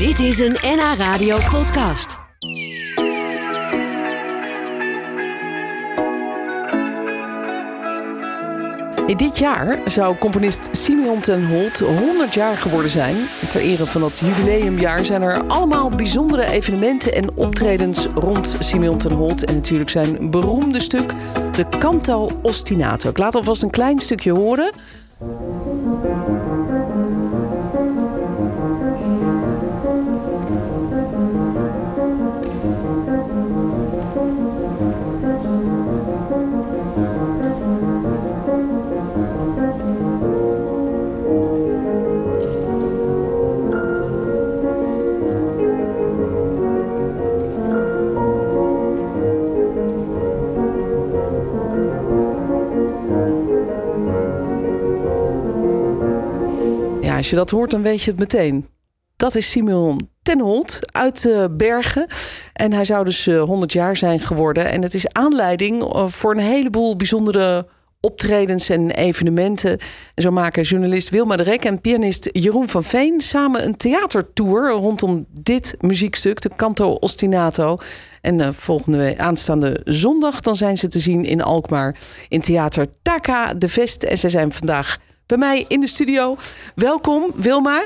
Dit is een NH Radio podcast. dit jaar zou componist Simeon ten Holt 100 jaar geworden zijn. Ter ere van dat jubileumjaar zijn er allemaal bijzondere evenementen en optredens rond Simeon ten Holt. En natuurlijk zijn beroemde stuk, de Canto Ostinato. Ik laat alvast een klein stukje horen. Je dat hoort, dan weet je het meteen. Dat is Simeon Tenholt uit uh, Bergen. En hij zou dus uh, eh, 100 jaar zijn geworden. En het is aanleiding eh, voor een heleboel bijzondere optredens en evenementen. En zo maken journalist Wilma de Rek en pianist Jeroen van Veen samen een theatertour rondom dit muziekstuk, de Canto Ostinato. En volgende aanstaande zondag, dan zijn ze te zien in Alkmaar in theater Taka de Vest. En ze zijn vandaag bij mij in de studio. Welkom, Wilma.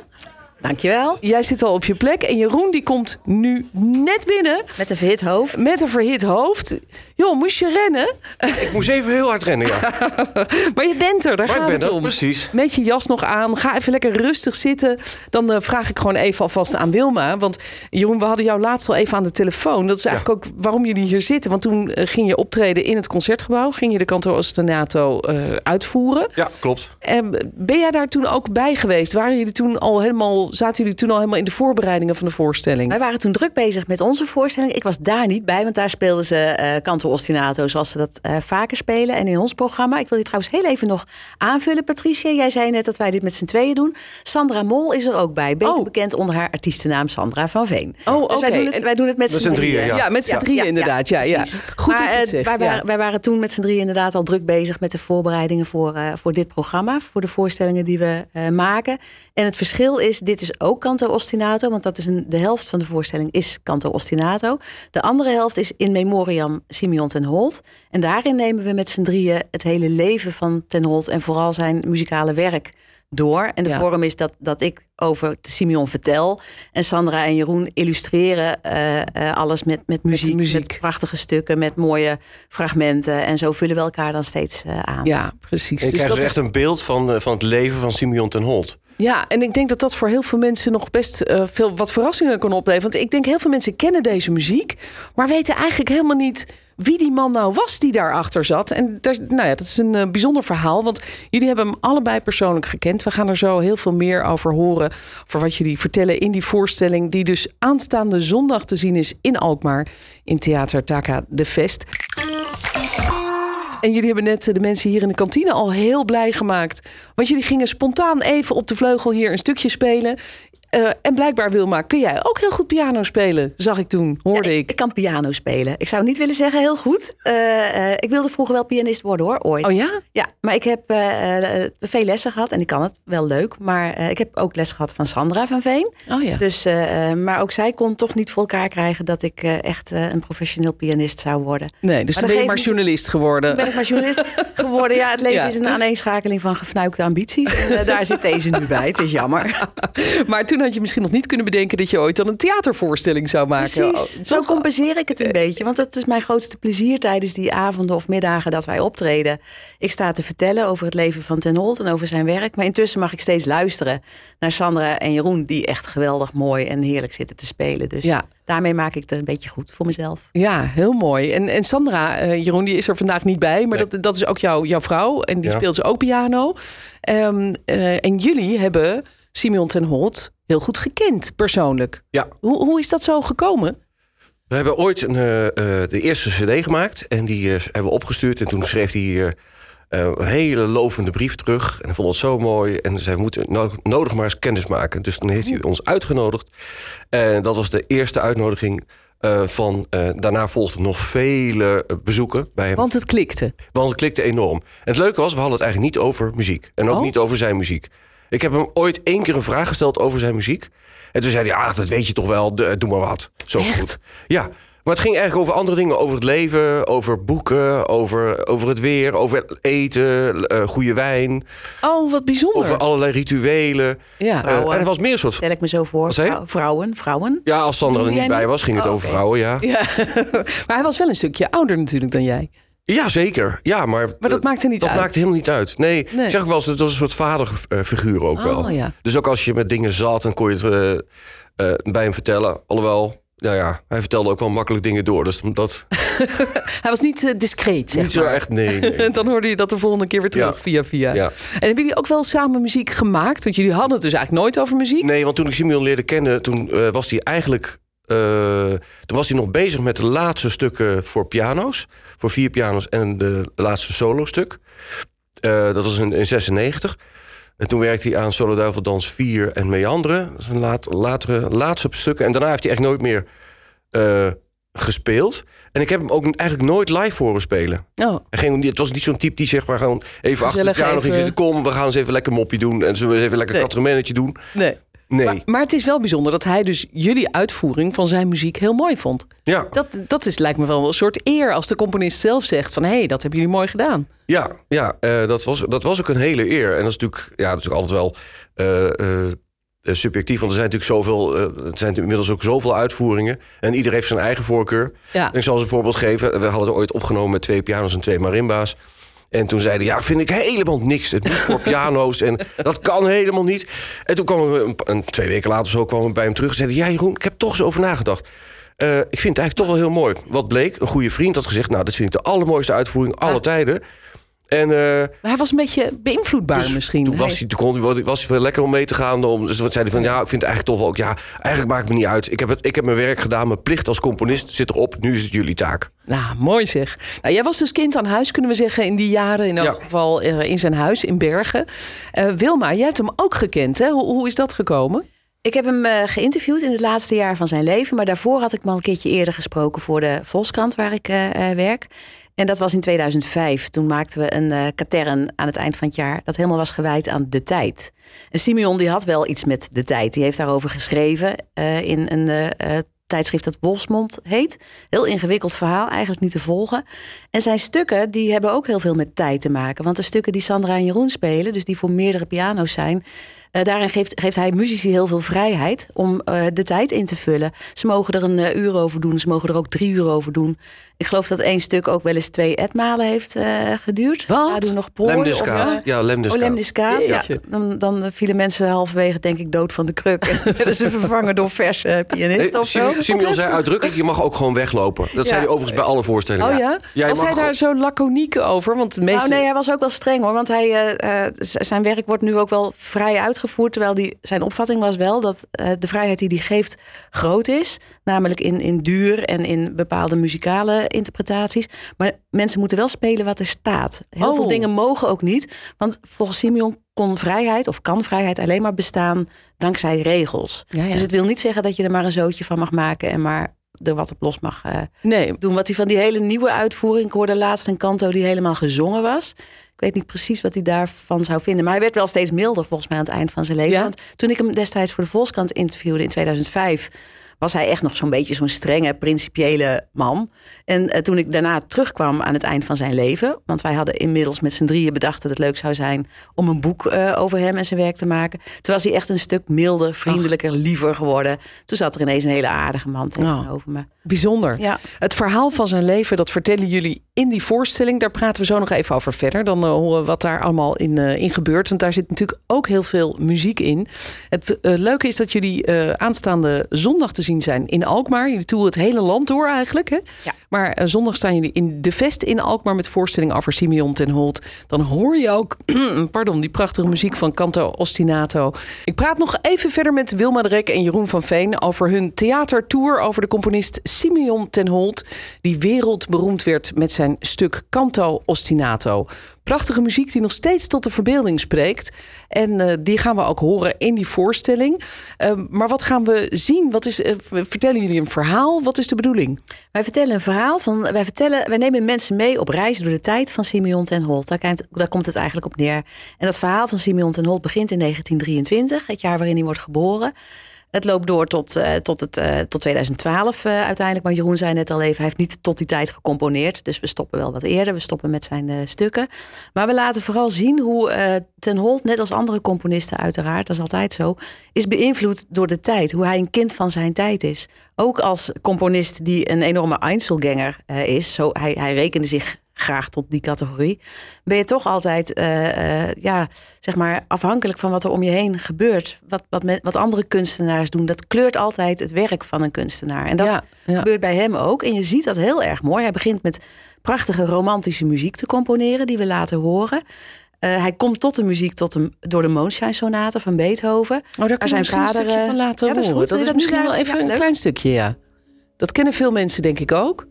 Dankjewel. Jij zit al op je plek en Jeroen die komt nu net binnen. Met een verhit hoofd. Met een verhit hoofd. Joh, moest je rennen? Ik moest even heel hard rennen, ja. maar je bent er, daar maar gaat ik ben het er, precies. Met je jas nog aan. Ga even lekker rustig zitten. Dan uh, vraag ik gewoon even alvast aan Wilma. Want Jeroen, we hadden jou laatst al even aan de telefoon. Dat is eigenlijk ook waarom jullie hier zitten. Want toen uh, ging je optreden in het Concertgebouw. Ging je de Canto Ostinato uh, uitvoeren. Ja, klopt. En ben jij daar toen ook bij geweest? Waren jullie toen al helemaal zaten jullie toen al helemaal in de voorbereidingen van de voorstelling? Wij waren toen druk bezig met onze voorstelling. Ik was daar niet bij, want daar speelden ze uh, Canto Ostinato zoals ze dat uh, vaker spelen. En in ons programma, ik wil je trouwens heel even nog aanvullen, Patricia. Jij zei net dat wij dit met z'n tweeën doen. Sandra Mol is er ook bij, beter oh. bekend onder haar artiestennaam Sandra van Veen. Oh, dus wij, doen het, wij doen het met z'n drieën. drieën. Ja. ja, met z'n drieën inderdaad. Ja, ja, Goed maar, dat je het zegt, wij, waren, wij waren toen met z'n drieën inderdaad al druk bezig met de voorbereidingen voor, uh, voor dit programma. Voor de voorstellingen die we maken. En het verschil is, dit is ook Canto Ostinato, want dat is een, de helft van de voorstelling is Canto Ostinato. De andere helft is in memoriam Simeon ten Holt. En daarin nemen we met z'n drieën het hele leven van ten Holt en vooral zijn muzikale werk door. En de Ja. vorm is dat, dat ik over Simeon vertel. En Sandra en Jeroen illustreren eh, eh, alles met, met, muziek, met muziek. prachtige stukken, met mooie fragmenten. En zo vullen we elkaar dan steeds eh, aan. Ja, precies. En je Dus krijgt dat dus is- echt een beeld van, van het leven van Simeon ten Holt. Ja, en ik denk dat dat voor heel veel mensen nog best eh, veel wat verrassingen kan opleveren. Want ik denk heel veel mensen kennen deze muziek, maar weten eigenlijk helemaal niet wie die man nou was die daarachter zat. En nou ja, dat is een eh, bijzonder verhaal, want jullie hebben hem allebei persoonlijk gekend. We gaan er zo heel veel meer over horen, voor wat jullie vertellen in die voorstelling, die dus aanstaande zondag te zien is in Alkmaar in Theater Taka de Vest. En jullie hebben net eh, de mensen hier in de kantine al heel blij gemaakt. Want jullie gingen spontaan even op de vleugel hier een stukje spelen. Eh, en blijkbaar, Wilma, kun jij ook heel goed piano spelen, zag ik toen, hoorde Ja, ik. Ik kan piano spelen. Ik zou niet willen zeggen heel goed. Eh, eh, ik wilde vroeger wel pianist worden hoor, ooit. Oh ja? Ja, maar ik heb veel lessen gehad en ik kan het wel leuk. Maar ik heb ook les gehad van Sandra van Veen. Oh ja. Dus, maar ook zij kon toch niet voor elkaar krijgen dat ik echt een professioneel pianist zou worden. Nee, dus Maar dan ben je maar journalist geworden. Toen ben ik maar journalist geworden. Ja, het leven Ja. is een aaneenschakeling van gefnuikte ambities. En daar zit deze nu bij. Het is jammer. Maar toen had je misschien nog niet kunnen bedenken dat je ooit dan een theatervoorstelling zou maken. Precies. Oh, Zo compenseer ik het een beetje. Want dat is mijn grootste plezier tijdens die avonden of middagen dat wij optreden. Ik sta te vertellen over het leven van Ten Holt en over zijn werk. Maar intussen mag ik steeds luisteren naar Sandra en Jeroen... die echt geweldig mooi en heerlijk zitten te spelen. Dus Ja. daarmee maak ik het een beetje goed voor mezelf. Ja, heel mooi. En, en Sandra, eh, Jeroen, die is er vandaag niet bij, maar Nee. dat, dat is ook jouw, jouw vrouw. En die Ja. speelt ze ook piano. Ehm, eh, en jullie hebben Simeon ten Holt heel goed gekend, persoonlijk. Ja. Hoe, hoe is dat zo gekomen? We hebben ooit een, eh, eh, de eerste cd gemaakt en die eh, hebben we opgestuurd. En toen schreef hij een hele lovende brief terug. En hij vond het zo mooi. En zei, we moeten no- nodig maar eens kennis maken. Dus toen heeft hij ons uitgenodigd. En dat was de eerste uitnodiging van... daarna volgden nog vele bezoeken bij hem. Want het klikte. Want het klikte enorm. En het leuke was, we hadden het eigenlijk niet over muziek. En ook Oh. niet over zijn muziek. Ik heb hem ooit één keer een vraag gesteld over zijn muziek. En toen zei hij, ah, dat weet je toch wel, de- doe maar wat. Zo Echt? goed. Ja, maar het ging eigenlijk over andere dingen. Over het leven, over boeken, over, over het weer, over eten, eh, goede wijn. Oh, wat bijzonder. Over allerlei rituelen. Ja. Eh, en het was meer soort... Stel ik me zo voor. Vrouwen, vrouwen. Ja, als Sandra er niet bij was, ging het Oh, over vrouwen, ja. Ja, maar hij was wel een stukje ouder natuurlijk dan jij. Ja, zeker. Ja, maar, Maar dat maakt er niet dat uit. maakt helemaal niet uit. Nee, Nee. ik zeg ook wel eens, het was een soort vaderfiguur ook wel. Oh, ja. Dus ook als je met dingen zat, dan kon je het eh, eh, bij hem vertellen. Alhoewel, nou ja, hij vertelde ook wel makkelijk dingen door. Dus dat Hij was niet eh, discreet, zeg niet zo echt, nee. nee. Dan hoorde je dat de volgende keer weer terug Ja. via via. Ja. En hebben jullie ook wel samen muziek gemaakt? Want jullie hadden het dus eigenlijk nooit over muziek. Nee, want toen ik Simeon leerde kennen, toen was hij eigenlijk. Eh, toen was hij nog bezig met de laatste stukken voor piano's. Voor vier piano's en de laatste solo-stuk. Eh, dat was in, in 96. En toen werkte hij aan Solo Duiveldans 4 en Meanderen. Dat zijn laat, latere, laatste stukken. En daarna heeft hij echt nooit meer eh, gespeeld. En ik heb hem ook eigenlijk nooit live horen spelen. Oh, het was niet zo'n type die zeg maar gewoon even achter de ging even- zitten. Kom, we gaan eens even lekker moppie doen. En zullen we eens even lekker Nee. doen. nee. Nee. Maar, maar het is wel bijzonder dat hij dus jullie uitvoering van zijn muziek heel mooi vond. ja. Dat, dat is, lijkt me wel een soort eer als de componist zelf zegt van... hé, hey, dat hebben jullie mooi gedaan. Ja, ja eh, dat, was, dat was ook een hele eer. En dat is natuurlijk, ja, dat is altijd wel eh, eh, subjectief. Want er zijn natuurlijk zoveel, er zijn inmiddels ook zoveel uitvoeringen. En iedereen heeft zijn eigen voorkeur. Ja. Ik zal eens een voorbeeld geven. We hadden het ooit opgenomen met twee piano's en twee marimba's. En toen zeiden ja, vind ik helemaal niks. Het moet voor piano's en dat kan helemaal niet. En toen kwam we een, twee weken later zo kwamen we bij hem terug en zeiden... ja Jeroen, ik heb toch eens over nagedacht. Eh, ik vind het eigenlijk toch wel heel mooi. Wat bleek, een goede vriend had gezegd... nou, dat vind ik de allermooiste uitvoering aller Ah. tijden. En eh, Maar hij was een beetje beïnvloedbaar dus misschien. toen was hij, toen kon, hij- was hij wel lekker om mee te gaan. Om, dus wat zei hij van, ja, ik vind het eigenlijk toch wel ook... ja, eigenlijk maakt het me niet uit. Ik heb, het, ik heb mijn werk gedaan, mijn plicht als componist zit erop. Nu is het jullie taak. Nou, mooi zeg. Nou, jij was dus kind aan huis, kunnen we zeggen, in die jaren. In elk Ja. geval eh, in zijn huis in Bergen. Eh, Wilma, jij hebt hem ook gekend, hè? Hoe, hoe is dat gekomen? Ik heb hem eh, geïnterviewd in het laatste jaar van zijn leven. Maar daarvoor had ik hem al een keertje eerder gesproken voor de Volkskrant waar ik eh, eh, werk. En dat was in 2005. Toen maakten we een eh katern aan het eind van het jaar. Dat helemaal was gewijd aan de tijd. En Simeon die had wel iets met de tijd. Die heeft daarover geschreven eh, in een eh, tijdschrift dat Wolfsmond heet. Heel ingewikkeld verhaal, eigenlijk niet te volgen. En zijn stukken die hebben ook heel veel met tijd te maken. Want de stukken die Sandra en Jeroen spelen, dus die voor meerdere piano's zijn. Eh, daarin geeft, geeft hij muzici heel veel vrijheid om eh, de tijd in te vullen. Ze mogen er een eh, uur over doen, ze mogen er ook drie uur over doen. Ik geloof dat één stuk ook wel eens twee etmalen heeft eh, geduurd. Wat? Nog prooi. Lemniskaat. ja, Lemniskaat. Oh, Lemniskaat. Ja. Dan, dan vielen mensen halverwege, denk ik, dood van de kruk. En werden ze vervangen door verse pianisten of zo. Sim- Simeon zei uitdrukkelijk, je mag ook gewoon weglopen. Dat zei hij overigens bij alle voorstellingen. Oh ja? Jij was hij daar zo laconiek over? Want de meeste... Nou, nee, hij was ook wel streng hoor. Want hij, eh, eh, zijn werk wordt nu ook wel vrij uitgevoerd. Terwijl die, zijn opvatting was wel dat eh, de vrijheid die hij geeft groot is. Namelijk in, in duur en in bepaalde muzikale interpretaties. Maar mensen moeten wel spelen wat er staat. Heel Oh. veel dingen mogen ook niet. Want volgens Simeon kon vrijheid of kan vrijheid alleen maar bestaan dankzij regels. Ja, ja. Dus het wil niet zeggen dat je er maar een zootje van mag maken en maar er wat op los mag eh, Nee, doen. Wat hij van die hele nieuwe uitvoering, ik hoorde laatst een kanto die helemaal gezongen was. Ik weet niet precies wat hij daarvan zou vinden. Maar hij werd wel steeds milder volgens mij aan het eind van zijn leven. Ja? Want toen ik hem destijds voor de Volkskrant interviewde in 2005... was hij echt nog zo'n beetje zo'n strenge, principiële man. En eh, toen ik daarna terugkwam aan het eind van zijn leven... want wij hadden inmiddels met z'n drieën bedacht dat het leuk zou zijn... om een boek eh, over hem en zijn werk te maken. Toen was hij echt een stuk milder, vriendelijker, liever geworden. Toen zat er ineens een hele aardige man tegenover me. Bijzonder. Ja. Het verhaal van zijn leven, dat vertellen jullie in die voorstelling. Daar praten we zo nog even over verder. Dan eh, horen we wat daar allemaal in, eh, in gebeurt. Want daar zit natuurlijk ook heel veel muziek in. Het eh, leuke is dat jullie aanstaande zondag te zien zijn in Alkmaar. Jullie toeren het hele land door eigenlijk. Hè? Ja. Maar zondag staan jullie in de Vest in Alkmaar met voorstelling over Simeon ten Holt. Dan hoor je ook pardon, die prachtige muziek van Canto Ostinato. Ik praat nog even verder met Wilma de Rek en Jeroen van Veen over hun theatertour over de componist Simeon ten Holt, die wereldberoemd werd met zijn stuk Canto Ostinato. Prachtige muziek die nog steeds tot de verbeelding spreekt. En eh, die gaan we ook horen in die voorstelling. Eh, maar wat gaan we zien? Wat is, eh, vertellen jullie een verhaal? Wat is de bedoeling? Wij vertellen een verhaal van. Wij, vertellen, wij nemen mensen mee op reis door de tijd van Simeon ten Holt. Daar, daar komt het eigenlijk op neer. En dat verhaal van Simeon ten Holt begint in 1923, het jaar waarin hij wordt geboren. Het loopt door tot, uh, tot, het, uh, tot 2012 uh, uiteindelijk. Maar Jeroen zei net al even, hij heeft niet tot die tijd gecomponeerd. Dus we stoppen wel wat eerder. We stoppen met zijn stukken. Maar we laten vooral zien hoe Ten Holt, net als andere componisten uiteraard, dat is altijd zo, is beïnvloed door de tijd. Hoe hij een kind van zijn tijd is. Ook als componist die een enorme Einzelganger is. Zo, hij, hij rekende zich graag tot die categorie, ben je toch altijd uh, uh, ja, zeg maar afhankelijk van wat er om je heen gebeurt. Wat, wat, wat andere kunstenaars doen. Dat kleurt altijd het werk van een kunstenaar. En dat ja, ja. gebeurt bij hem ook. En je ziet dat heel erg mooi. Hij begint met prachtige romantische muziek te componeren, die we laten horen. Uh, hij komt tot de muziek tot de, door de Moonshine Sonate van Beethoven. Oh, daar kan zijn vader een stukje van laten ja, dat horen. Is dat is dat misschien wel even een klein stukje, ja. Dat kennen veel mensen denk ik ook.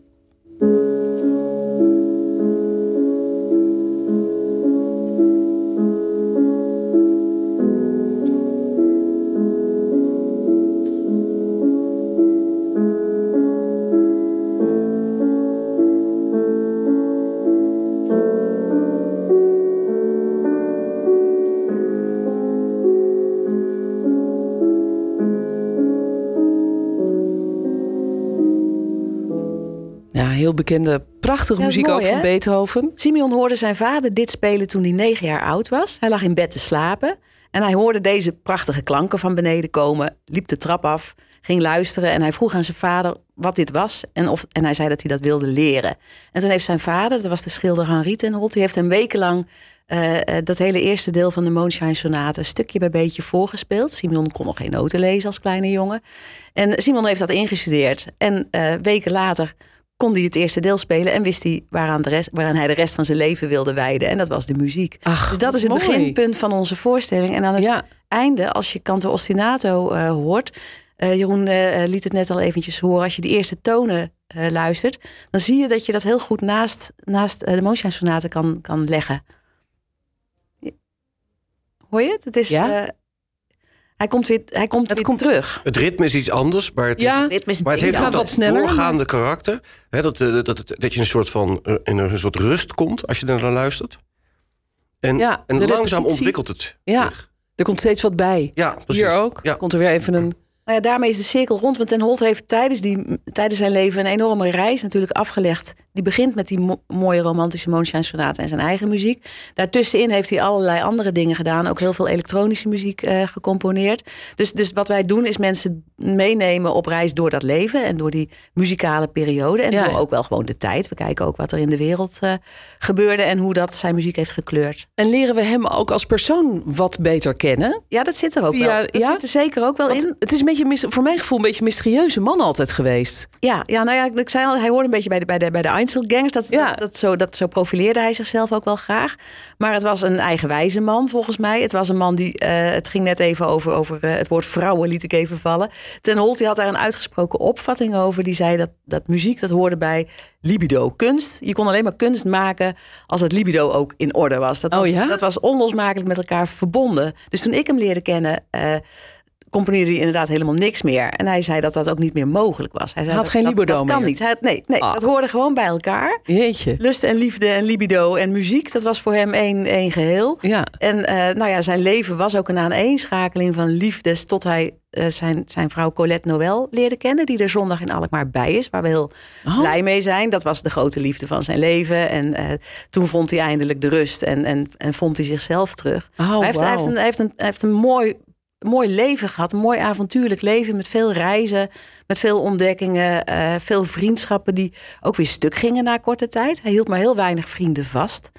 Heel bekende, prachtige muziek ook van Beethoven. Simeon hoorde zijn vader dit spelen toen hij negen jaar oud was. Hij lag in bed te slapen en hij hoorde deze prachtige klanken van beneden komen, liep de trap af, ging luisteren en hij vroeg aan zijn vader wat dit was en, of, en hij zei dat hij dat wilde leren. En toen heeft zijn vader, dat was de schilder Henri ten Holt, die heeft hem wekenlang uh, dat hele eerste deel van de Moonshine Sonate stukje bij beetje voorgespeeld. Simon kon nog geen noten lezen als kleine jongen. En Simon heeft dat ingestudeerd. En uh, weken later kon hij het eerste deel spelen en wist hij waaraan, de rest, waaraan hij de rest van zijn leven wilde wijden. En dat was de muziek. Ach, dus dat is het mooi. beginpunt van onze voorstelling. En aan het Ja. einde, als je Canto Ostinato eh, hoort. eh, Jeroen eh, liet het net al eventjes horen. Als je die eerste tonen luistert, dan zie je dat je dat heel goed naast, naast de Moonshine Sonate kan, kan leggen. Hoor je het? Het is. Ja. Hij komt weer, hij komt Het weer komt- terug. Het ritme is iets anders, maar het, Ja, is, Het ritme is maar het heeft wat dat sneller, doorgaande karakter. Hè, dat, eh, dat, dat, dat je een soort van eh, in een soort rust komt als je er naar luistert. En, Ja, en langzaam repetitie. ontwikkelt het. Ja. zich. Er komt steeds wat bij. ja precies. Hier ook. Ja. Komt er weer even een. Nou ja, daarmee is de cirkel rond. Want Ten Holt heeft tijdens, die, tijdens zijn leven een enorme reis natuurlijk afgelegd. Die begint met die mo- mooie romantische Moonshine Sonate en zijn eigen muziek. Daartussenin heeft hij allerlei andere dingen gedaan. Ook heel veel elektronische muziek eh, gecomponeerd. Dus, dus wat wij doen is mensen meenemen op reis door dat leven. En door die muzikale periode. En Ja. door ook wel gewoon de tijd. We kijken ook wat er in de wereld eh, gebeurde. En hoe dat zijn muziek heeft gekleurd. En leren we hem ook als persoon wat beter kennen? Ja, dat zit er ook wel. Dat ja? zit er zeker ook wel Want in. het is een beetje, mis- voor mijn gevoel, een beetje een mysterieuze man altijd geweest. Ja, ja, nou ja, ik zei al, hij hoorde een beetje bij de, bij de, bij de Einzelgangers. Dat, Ja. dat, dat, zo, dat zo profileerde hij zichzelf ook wel graag. Maar het was een eigenwijze man, volgens mij. Het was een man die, eh, het ging net even over, over eh, het woord vrouwen, liet ik even vallen. Ten Holt die had daar een uitgesproken opvatting over. Die zei dat, dat muziek, dat hoorde bij libido, kunst. Je kon alleen maar kunst maken als het libido ook in orde was. Dat Oh was, ja? dat was onlosmakelijk met elkaar verbonden. Dus toen ik hem leerde kennen... eh, componeerde hij inderdaad helemaal niks meer. En hij zei dat dat ook niet meer mogelijk was. Hij zei had dat, geen dat, libido dat kan meer. niet. Hij, nee, nee Ah. dat hoorde gewoon bij elkaar. Jeetje. Lust en liefde en libido en muziek, dat was voor hem één, één geheel. Ja. En eh, nou ja, zijn leven was ook een aaneenschakeling van liefdes... tot hij eh, zijn, zijn vrouw Colette Noël leerde kennen... die er zondag in Alkmaar bij is, waar we heel Oh. blij mee zijn. Dat was de grote liefde van zijn leven. En eh, toen vond hij eindelijk de rust en, en, en vond hij zichzelf terug. Oh, hij, heeft, hij, wauw. heeft een, hij, heeft een, hij heeft een mooi, mooi leven gehad. Een mooi avontuurlijk leven met veel reizen, met veel ontdekkingen, eh, veel vriendschappen die ook weer stuk gingen na korte tijd. Hij hield maar heel weinig vrienden vast.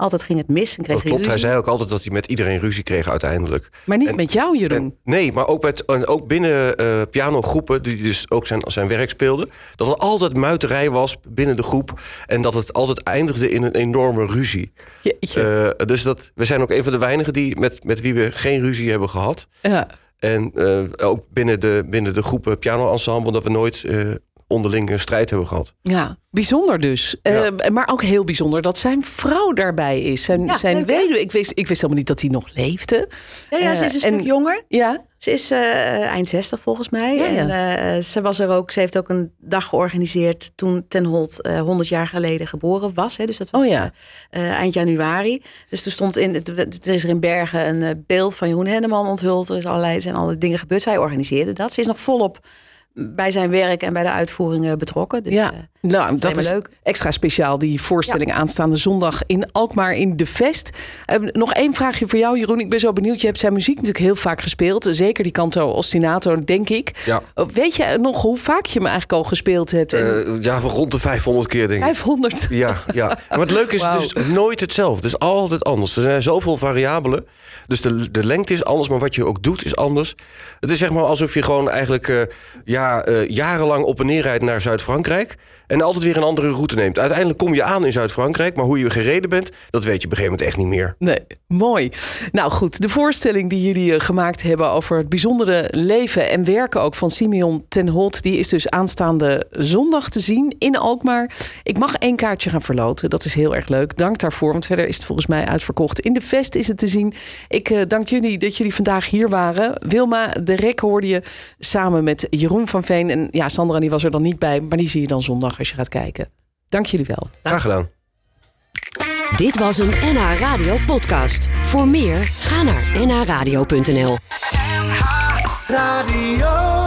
Altijd ging het mis en kreeg Dat klopt. Hij ruzie. zei ook altijd dat hij met iedereen ruzie kreeg uiteindelijk. Maar niet En- met jou, Jeroen. En- nee, maar ook, met, en ook binnen eh pianogroepen, die dus ook zijn, zijn werk speelden, dat er altijd muiterij was binnen de groep. En dat het altijd eindigde in een enorme ruzie. Eh, dus dat, we zijn ook een van de weinigen die met, met wie we geen ruzie hebben gehad. ja. En eh, ook binnen de, binnen de groepen piano-ensemble, dat we nooit eh, onderling een strijd hebben gehad. Ja, bijzonder dus. Ja. Eh, maar ook heel bijzonder dat zijn vrouw daarbij is. Zijn, Ja, zijn leuk, weduwe. Ik wist, ik wist helemaal niet dat hij nog leefde. Ja, ja, ze Eh, is een stuk en- jonger. Ja, Ze is eh, eind 60 volgens mij. Ja, ja. En eh, ze was er ook. Ze heeft ook een dag georganiseerd toen Ten Holt eh 100 jaar geleden geboren was. Hè. Dus dat was Oh ja. eh, eind januari. Dus er stond in, het- er is er in Bergen een beeld van Jeroen Henneman onthuld. Er is allerlei, er zijn allerlei dingen gebeurd. Zij organiseerde dat. Ze is nog volop bij zijn werk en bij de uitvoeringen betrokken. Dus, ja. eh, nou, dat is leuk. extra speciaal. Die voorstelling aanstaande zondag in Alkmaar in de Vest. Eh, nog één vraagje voor jou, Jeroen. Ik ben zo benieuwd. Je hebt zijn muziek natuurlijk heel vaak gespeeld. Zeker die canto ostinato, denk ik. Ja. Eh, Weet je nog hoe vaak je hem eigenlijk al gespeeld hebt? En Eh, ja, van rond de 500 keer denk ik. 500. Ja, ja. Maar het leuke is, Wauw. het is nooit hetzelfde. Het is altijd anders. Er zijn zoveel variabelen. Dus de, de lengte is anders, maar wat je ook doet is anders. Het is zeg maar alsof je gewoon eigenlijk eh, ja, eh, jarenlang op en neer rijdt naar Zuid-Frankrijk. En altijd weer een andere route neemt. Uiteindelijk kom je aan in Zuid-Frankrijk, maar hoe je gereden bent, dat weet je op een gegeven moment echt niet meer. Nee, mooi. Nou goed, de voorstelling die jullie eh, gemaakt hebben over het bijzondere leven en werken ook van Simeon ten Holt, die is dus aanstaande zondag te zien in Alkmaar. Ik mag één kaartje gaan verloten, dat is heel erg leuk. Dank daarvoor, want verder is het volgens mij uitverkocht. In de Vest is het te zien. Ik eh, dank jullie dat jullie vandaag hier waren. Wilma de Rek hoorde je samen met Jeroen van Veen. En ja, Sandra die was er dan niet bij, maar die zie je dan zondag als je gaat kijken. Dank jullie wel. Graag gedaan. Dit was een NH Radio podcast. Voor meer, ga naar nhradio.nl. Radio.